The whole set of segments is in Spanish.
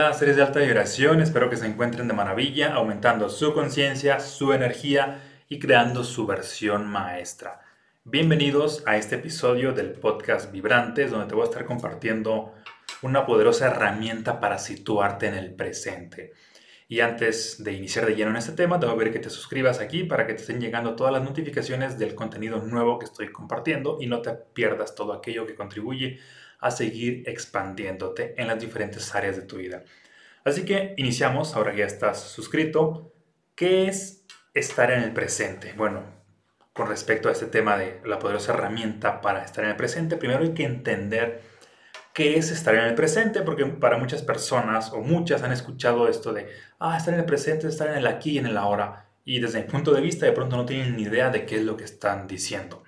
seres de alta vibración, espero que se encuentren de maravilla, aumentando su conciencia, su energía y creando su versión maestra. Bienvenidos a este episodio del podcast Vibrantes, donde te voy a estar compartiendo una poderosa herramienta para situarte en el presente. Y antes de iniciar de lleno en este tema, te voy a pedir que te suscribas aquí para que te estén llegando todas las notificaciones del contenido nuevo que estoy compartiendo y no te pierdas todo aquello que contribuye a seguir expandiéndote en las diferentes áreas de tu vida. Así que iniciamos, ahora que ya estás suscrito. ¿Qué es estar en el presente? Bueno, con respecto a este tema de la poderosa herramienta para estar en el presente, primero hay que entender qué es estar en el presente, porque para muchas personas o muchas han escuchado esto de, ah, estar en el presente es estar en el aquí y en el ahora. Y desde mi punto de vista de pronto no tienen ni idea de qué es lo que están diciendo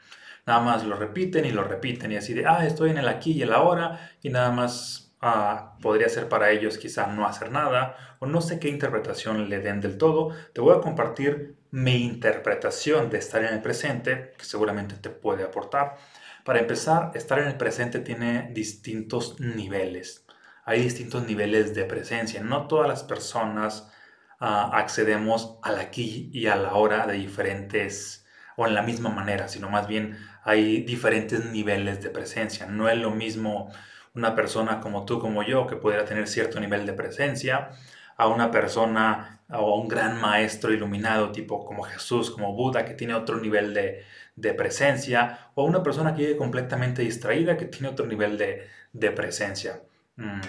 nada más lo repiten y lo repiten y así de, ah, estoy en el aquí y el ahora y nada más ah, podría ser para ellos quizá no hacer nada o no sé qué interpretación le den del todo. Te voy a compartir mi interpretación de estar en el presente, que seguramente te puede aportar. Para empezar, estar en el presente tiene distintos niveles. Hay distintos niveles de presencia. No todas las personas ah, accedemos al aquí y a la hora de diferentes o en la misma manera, sino más bien hay diferentes niveles de presencia. No es lo mismo una persona como tú, como yo, que pudiera tener cierto nivel de presencia, a una persona o un gran maestro iluminado, tipo como Jesús, como Buda, que tiene otro nivel de, presencia, o a una persona que vive completamente distraída, que tiene otro nivel de, presencia. Mm.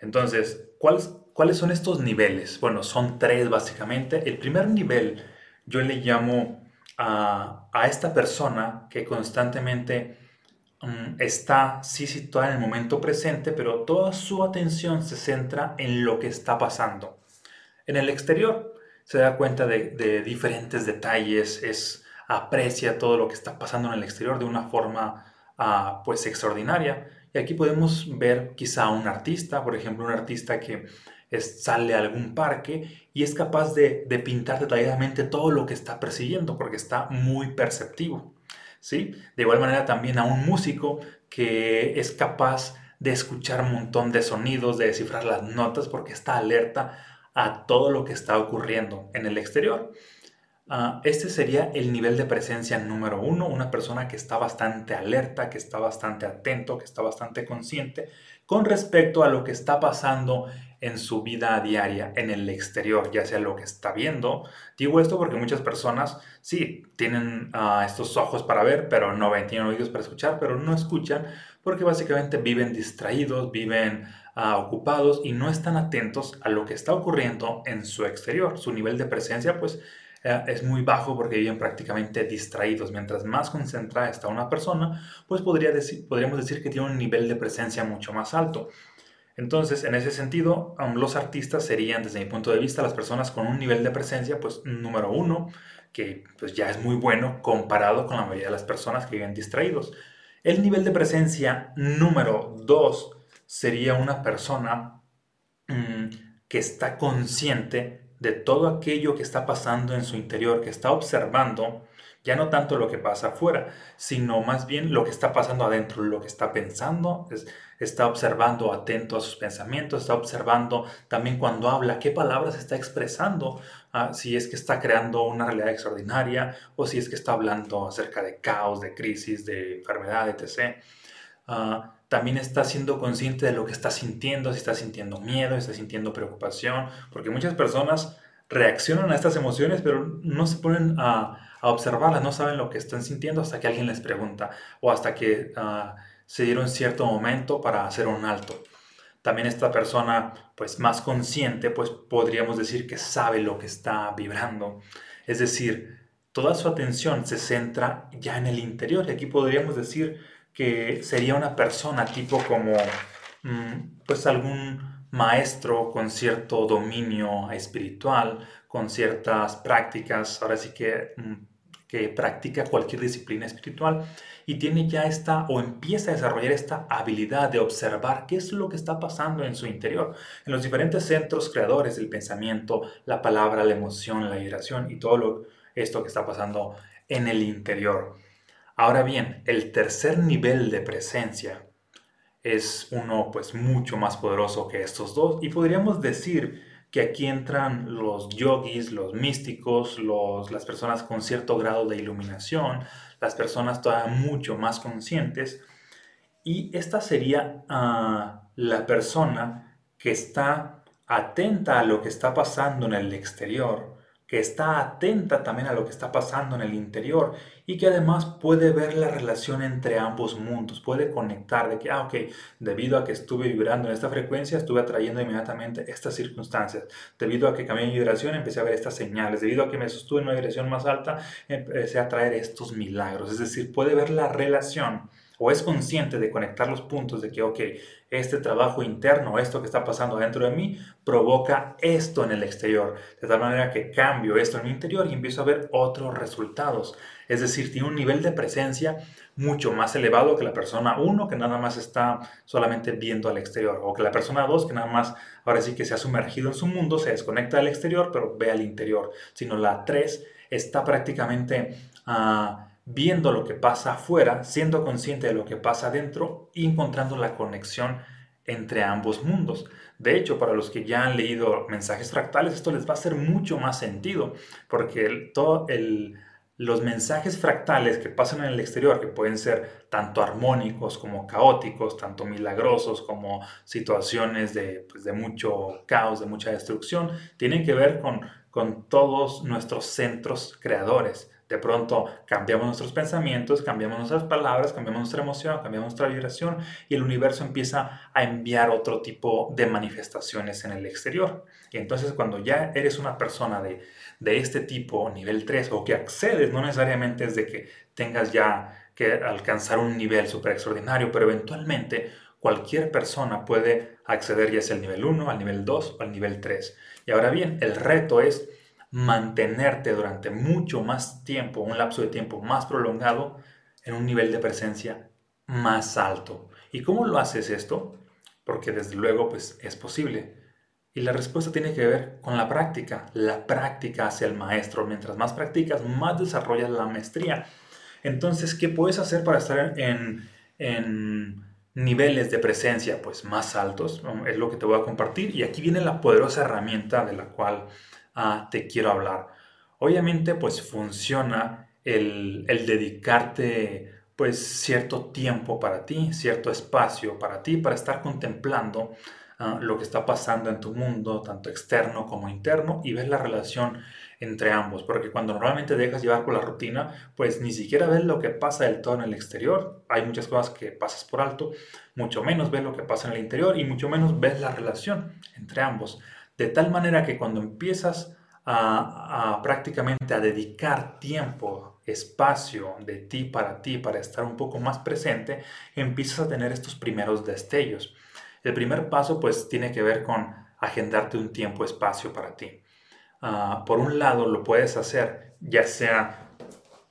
Entonces, ¿cuáles, ¿cuáles son estos niveles? Bueno, son tres básicamente. El primer nivel yo le llamo a, esta persona que constantemente mm, está sí situada en el momento presente, pero toda su atención se centra en lo que está pasando. En el exterior se da cuenta de, diferentes detalles, es, aprecia todo lo que está pasando en el exterior de una forma ah, pues extraordinaria. Y aquí podemos ver quizá un artista, por ejemplo, un artista que sale a algún parque y es capaz de, pintar detalladamente todo lo que está persiguiendo porque está muy perceptivo. ¿sí? De igual manera también a un músico que es capaz de escuchar un montón de sonidos, de descifrar las notas porque está alerta a todo lo que está ocurriendo en el exterior. Ah, este sería el nivel de presencia número uno, una persona que está bastante alerta, que está bastante atento, que está bastante consciente con respecto a lo que está pasando en su vida diaria, en el exterior, ya sea lo que está viendo. Digo esto porque muchas personas sí tienen ah, estos ojos para ver, pero no ven, tienen oídos para escuchar, pero no escuchan porque básicamente viven distraídos, viven ah, ocupados y no están atentos a lo que está ocurriendo en su exterior. Su nivel de presencia pues eh, es muy bajo porque viven prácticamente distraídos. Mientras más concentrada está una persona, pues podría decir, podríamos decir que tiene un nivel de presencia mucho más alto. Entonces, en ese sentido, los artistas serían, desde mi punto de vista, las personas con un nivel de presencia, pues número uno, que pues, ya es muy bueno comparado con la mayoría de las personas que viven distraídos. El nivel de presencia número dos sería una persona mm, que está consciente de todo aquello que está pasando en su interior, que está observando ya no tanto lo que pasa afuera, sino más bien lo que está pasando adentro, lo que está pensando, está observando atento a sus pensamientos, está observando también cuando habla qué palabras está expresando, ah, si es que está creando una realidad extraordinaria o si es que está hablando acerca de caos, de crisis, de enfermedad, etc. Ah, también está siendo consciente de lo que está sintiendo, si está sintiendo miedo, si está sintiendo preocupación, porque muchas personas reaccionan a estas emociones, pero no se ponen a observarlas, no saben lo que están sintiendo hasta que alguien les pregunta o hasta que uh, se dieron cierto momento para hacer un alto. También esta persona, pues más consciente, pues podríamos decir que sabe lo que está vibrando. Es decir, toda su atención se centra ya en el interior y aquí podríamos decir que sería una persona tipo como, mm, pues algún maestro con cierto dominio espiritual, con ciertas prácticas, ahora sí que mm, que practica cualquier disciplina espiritual y tiene ya esta o empieza a desarrollar esta habilidad de observar qué es lo que está pasando en su interior, en los diferentes centros creadores del pensamiento, la palabra, la emoción, la vibración y todo lo, esto que está pasando en el interior. Ahora bien, el tercer nivel de presencia es uno pues mucho más poderoso que estos dos. Y podríamos decir que aquí entran los yogis, los místicos, los, las personas con cierto grado de iluminación, las personas todavía mucho más conscientes. Y esta sería ah, la persona que está atenta a lo que está pasando en el exterior que está atenta también a lo que está pasando en el interior y que además puede ver la relación entre ambos mundos, puede conectar de que, ah, ok, debido a que estuve vibrando en esta frecuencia, estuve atrayendo inmediatamente estas circunstancias, debido a que cambié mi vibración, empecé a ver estas señales, debido a que me sostuve en una vibración más alta, empecé a traer estos milagros, es decir, puede ver la relación o es consciente de conectar los puntos de que, ok, este trabajo interno, esto que está pasando dentro de mí, provoca esto en el exterior, de tal manera que cambio esto en mi interior y empiezo a ver otros resultados. Es decir, tiene un nivel de presencia mucho más elevado que la persona 1, que nada más está solamente viendo al exterior, o que la persona 2, que nada más ahora sí que se ha sumergido en su mundo, se desconecta del exterior, pero ve al interior, sino la 3 está prácticamente... Uh, viendo lo que pasa afuera, siendo consciente de lo que pasa adentro y encontrando la conexión entre ambos mundos. De hecho, para los que ya han leído mensajes fractales, esto les va a hacer mucho más sentido, porque todo los mensajes fractales que pasan en el exterior, que pueden ser tanto armónicos como caóticos, tanto milagrosos como situaciones de, pues, de mucho caos, de mucha destrucción, tienen que ver con, con todos nuestros centros creadores. De pronto cambiamos nuestros pensamientos, cambiamos nuestras palabras, cambiamos nuestra emoción, cambiamos nuestra vibración y el universo empieza a enviar otro tipo de manifestaciones en el exterior. Y entonces cuando ya eres una persona de, de este tipo, nivel 3, o que accedes, no necesariamente es de que tengas ya que alcanzar un nivel súper extraordinario, pero eventualmente cualquier persona puede acceder ya sea al nivel 1, al nivel 2 o al nivel 3. Y ahora bien, el reto es mantenerte durante mucho más tiempo, un lapso de tiempo más prolongado, en un nivel de presencia más alto. ¿Y cómo lo haces esto? Porque desde luego pues es posible. Y la respuesta tiene que ver con la práctica. La práctica hacia el maestro. Mientras más practicas, más desarrollas la maestría. Entonces, ¿qué puedes hacer para estar en, en niveles de presencia pues más altos? Es lo que te voy a compartir. Y aquí viene la poderosa herramienta de la cual te quiero hablar. Obviamente pues funciona el, dedicarte pues cierto tiempo para ti, cierto espacio para ti, para estar contemplando ah, lo que está pasando en tu mundo, tanto externo como interno, y ver la relación entre ambos, porque cuando normalmente dejas llevar por la rutina, pues ni siquiera ves lo que pasa del todo en el exterior, hay muchas cosas que pasas por alto, mucho menos ves lo que pasa en el interior y mucho menos ves la relación entre ambos. De tal manera que cuando empiezas a, prácticamente a dedicar tiempo, espacio de ti para ti, para estar un poco más presente, empiezas a tener estos primeros destellos. El primer paso pues tiene que ver con agendarte un tiempo, espacio para ti. Ah, por un lado lo puedes hacer ya sea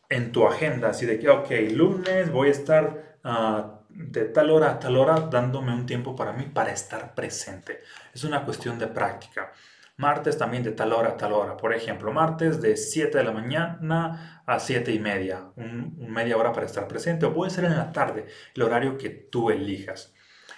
en tu agenda, así de que, ok, lunes voy a estar uh, de tal hora a tal hora dándome un tiempo para mí para estar presente. Es una cuestión de práctica. Martes también de tal hora a tal hora. Por ejemplo, martes de 7 de la mañana a 7 y media. Un, media hora para estar presente. O puede ser en la tarde, el horario que tú elijas.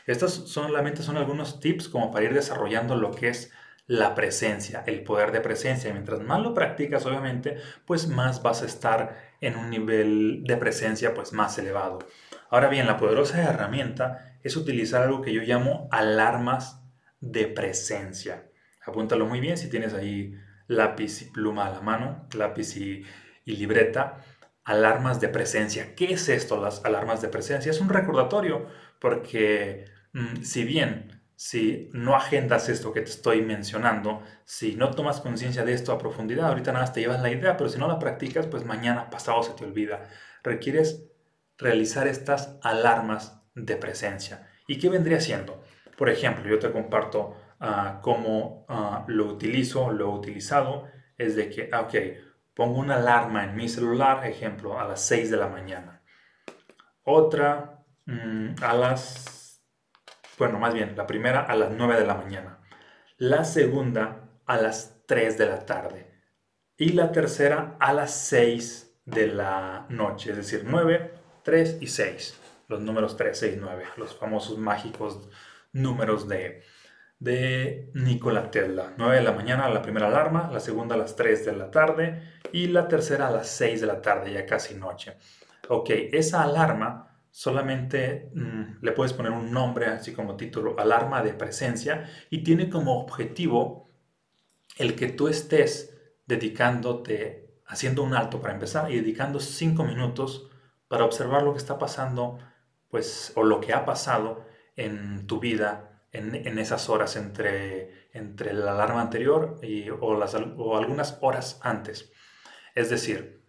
Estos solamente son algunos tips como para ir desarrollando lo que es la presencia, el poder de presencia. Mientras más lo practicas, obviamente, pues más vas a estar en un nivel de presencia pues más elevado. Ahora bien, la poderosa herramienta es utilizar algo que yo llamo alarmas de presencia. Apúntalo muy bien si tienes ahí lápiz y pluma a la mano, lápiz y, libreta. Alarmas de presencia. ¿Qué es esto, las alarmas de presencia? Es un recordatorio porque mm, si bien si no agendas esto que te estoy mencionando, si no tomas conciencia de esto a profundidad, ahorita nada más te llevas la idea, pero si no la practicas, pues mañana pasado se te olvida. Requieres realizar estas alarmas de presencia. ¿Y qué vendría siendo? Por ejemplo, yo te comparto uh, cómo uh, lo utilizo, lo he utilizado, es de que, ah, ok, pongo una alarma en mi celular, ejemplo, a las 6 de la mañana. Otra mm, a las, bueno, más bien, la primera a las 9 de la mañana. La segunda a las 3 de la tarde. Y la tercera a las 6 de la noche, es decir, 9, 3 y 6. los números 3, 6, 9, los famosos mágicos números de, de Nikola Tesla. 9 de la mañana la primera alarma, la segunda a las 3 de la tarde y la tercera a las 6 de la tarde, ya casi noche. Ok, esa alarma solamente mm, le puedes poner un nombre, así como título, alarma de presencia, y tiene como objetivo el que tú estés dedicándote, haciendo un alto para empezar y dedicando 5 minutos para observar lo que está pasando, pues, o lo que ha pasado en tu vida en, esas horas entre, entre la alarma anterior y, o, las, o algunas horas antes. Es decir,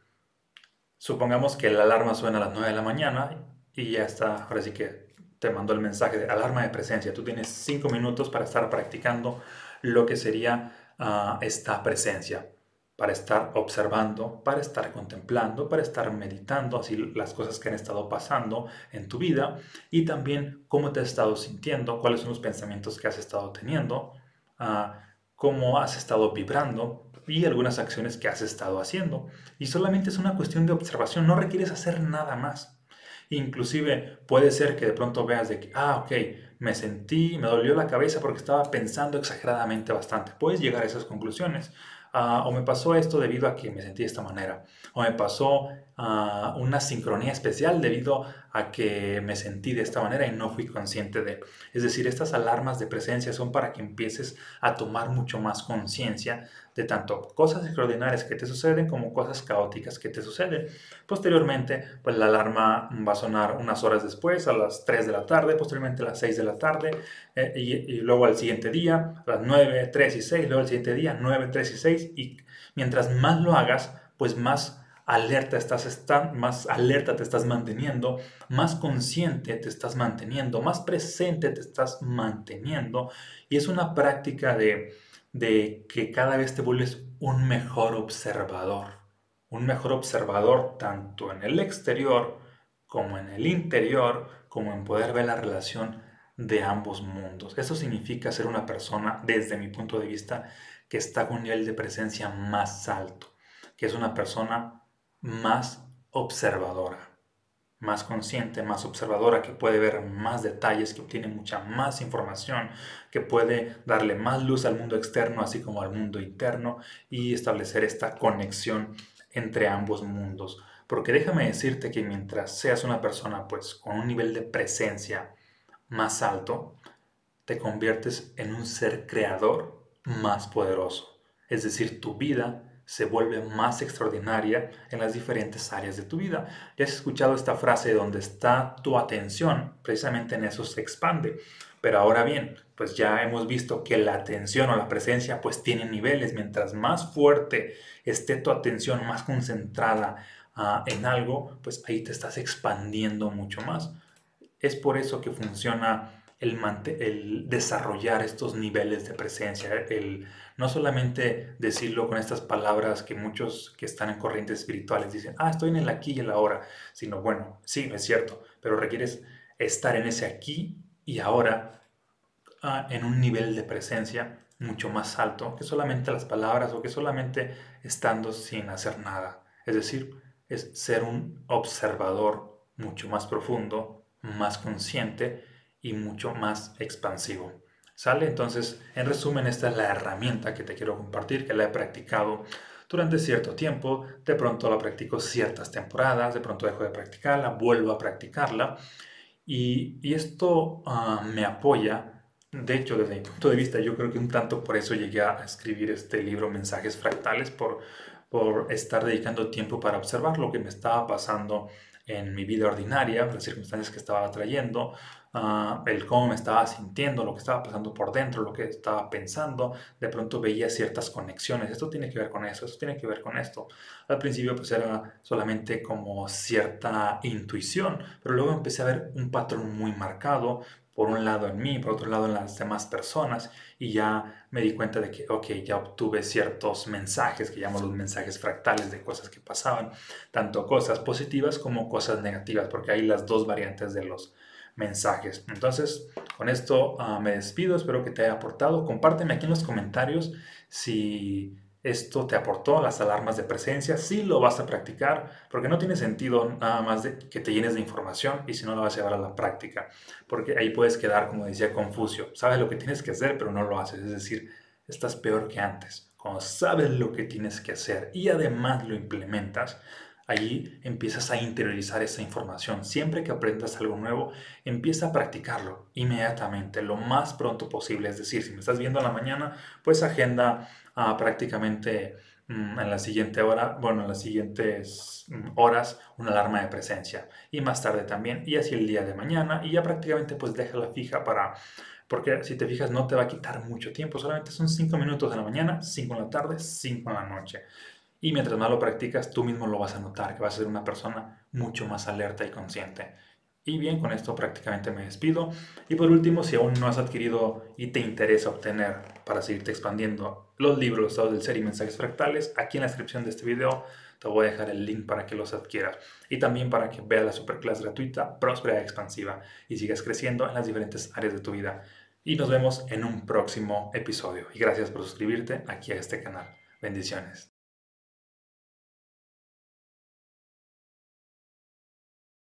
supongamos que la alarma suena a las 9 de la mañana y ya está, ahora sí que te mandó el mensaje de alarma de presencia. Tú tienes 5 minutos para estar practicando lo que sería ah, esta presencia para estar observando, para estar contemplando, para estar meditando así las cosas que han estado pasando en tu vida y también cómo te has estado sintiendo, cuáles son los pensamientos que has estado teniendo, ah, cómo has estado vibrando y algunas acciones que has estado haciendo. Y solamente es una cuestión de observación, no requieres hacer nada más. Inclusive puede ser que de pronto veas de que, ah, ok, me sentí, me dolió la cabeza porque estaba pensando exageradamente bastante. Puedes llegar a esas conclusiones. Ah, o me pasó esto debido a que me sentí de esta manera, o me pasó ah, una sincronía especial debido a que me sentí de esta manera y no fui consciente de. Es decir, estas alarmas de presencia son para que empieces a tomar mucho más conciencia de tanto cosas extraordinarias que te suceden como cosas caóticas que te suceden. Posteriormente, pues la alarma va a sonar unas horas después, a las 3 de la tarde, posteriormente a las 6 de la tarde, eh, y, luego al siguiente día, a las 9, 3 y 6, luego al siguiente día, 9, 3 y 6, y mientras más lo hagas, pues más alerta estás, más alerta te estás manteniendo, más consciente te estás manteniendo, más presente te estás manteniendo, y es una práctica de de que cada vez te vuelves un mejor observador. Un mejor observador tanto en el exterior como en el interior, como en poder ver la relación de ambos mundos. Eso significa ser una persona, desde mi punto de vista, que está con un nivel de presencia más alto, que es una persona más observadora más consciente, más observadora, que puede ver más detalles, que obtiene mucha más información, que puede darle más luz al mundo externo, así como al mundo interno, y establecer esta conexión entre ambos mundos. Porque déjame decirte que mientras seas una persona pues con un nivel de presencia más alto, te conviertes en un ser creador más poderoso. Es decir, tu vida se vuelve más extraordinaria en las diferentes áreas de tu vida. Ya has escuchado esta frase donde está tu atención, precisamente en eso se expande. Pero ahora bien, pues ya hemos visto que la atención o la presencia pues tiene niveles. Mientras más fuerte esté tu atención, más concentrada ah, en algo, pues ahí te estás expandiendo mucho más. Es por eso que funciona el, el desarrollar estos niveles de presencia, el no solamente decirlo con estas palabras que muchos que están en corrientes espirituales dicen, ah, estoy en el aquí y el ahora, sino bueno, sí, es cierto, pero requieres estar en ese aquí y ahora ah, en un nivel de presencia mucho más alto que solamente las palabras o que solamente estando sin hacer nada. Es decir, es ser un observador mucho más profundo, más consciente y mucho más expansivo. ¿Sale? Entonces, en resumen, esta es la herramienta que te quiero compartir, que la he practicado durante cierto tiempo, de pronto la practico ciertas temporadas, de pronto dejo de practicarla, vuelvo a practicarla y, esto ah, me apoya. De hecho, desde mi punto de vista, yo creo que un tanto por eso llegué a escribir este libro Mensajes Fractales, por, por estar dedicando tiempo para observar lo que me estaba pasando en mi vida ordinaria, las circunstancias que estaba trayendo, Ah, el cómo me estaba sintiendo, lo que estaba pasando por dentro, lo que estaba pensando, de pronto veía ciertas conexiones, esto tiene que ver con eso, esto tiene que ver con esto. Al principio pues era solamente como cierta intuición, pero luego empecé a ver un patrón muy marcado, por un lado en mí, por otro lado en las demás personas, y ya me di cuenta de que, ok, ya obtuve ciertos mensajes, que llamo los mensajes fractales de cosas que pasaban, tanto cosas positivas como cosas negativas, porque hay las dos variantes de los mensajes. Entonces, con esto ah, me despido, espero que te haya aportado. Compárteme aquí en los comentarios si esto te aportó las alarmas de presencia, sí lo vas a practicar, porque no tiene sentido nada más de que te llenes de información y si no lo vas a llevar a la práctica, porque ahí puedes quedar, como decía Confucio, sabes lo que tienes que hacer, pero no lo haces, es decir, estás peor que antes. Cuando sabes lo que tienes que hacer y además lo implementas, allí empiezas a interiorizar esa información. Siempre que aprendas algo nuevo, empieza a practicarlo inmediatamente, lo más pronto posible. Es decir, si me estás viendo en la mañana, pues agenda ah, prácticamente mm, en la siguiente hora, bueno, en las siguientes mm, horas, una alarma de presencia. Y más tarde también, y así el día de mañana, y ya prácticamente pues déjala fija para... Porque si te fijas no te va a quitar mucho tiempo, solamente son 5 minutos en la mañana, 5 en la tarde, 5 en la noche. Y mientras más lo practicas, tú mismo lo vas a notar, que vas a ser una persona mucho más alerta y consciente. Y bien, con esto prácticamente me despido. Y por último, si aún no has adquirido y te interesa obtener para seguirte expandiendo los libros, los estados del ser y mensajes fractales, aquí en la descripción de este video te voy a dejar el link para que los adquieras. Y también para que veas la superclass gratuita, próspera y expansiva, y sigas creciendo en las diferentes áreas de tu vida. Y nos vemos en un próximo episodio. Y gracias por suscribirte aquí a este canal. Bendiciones.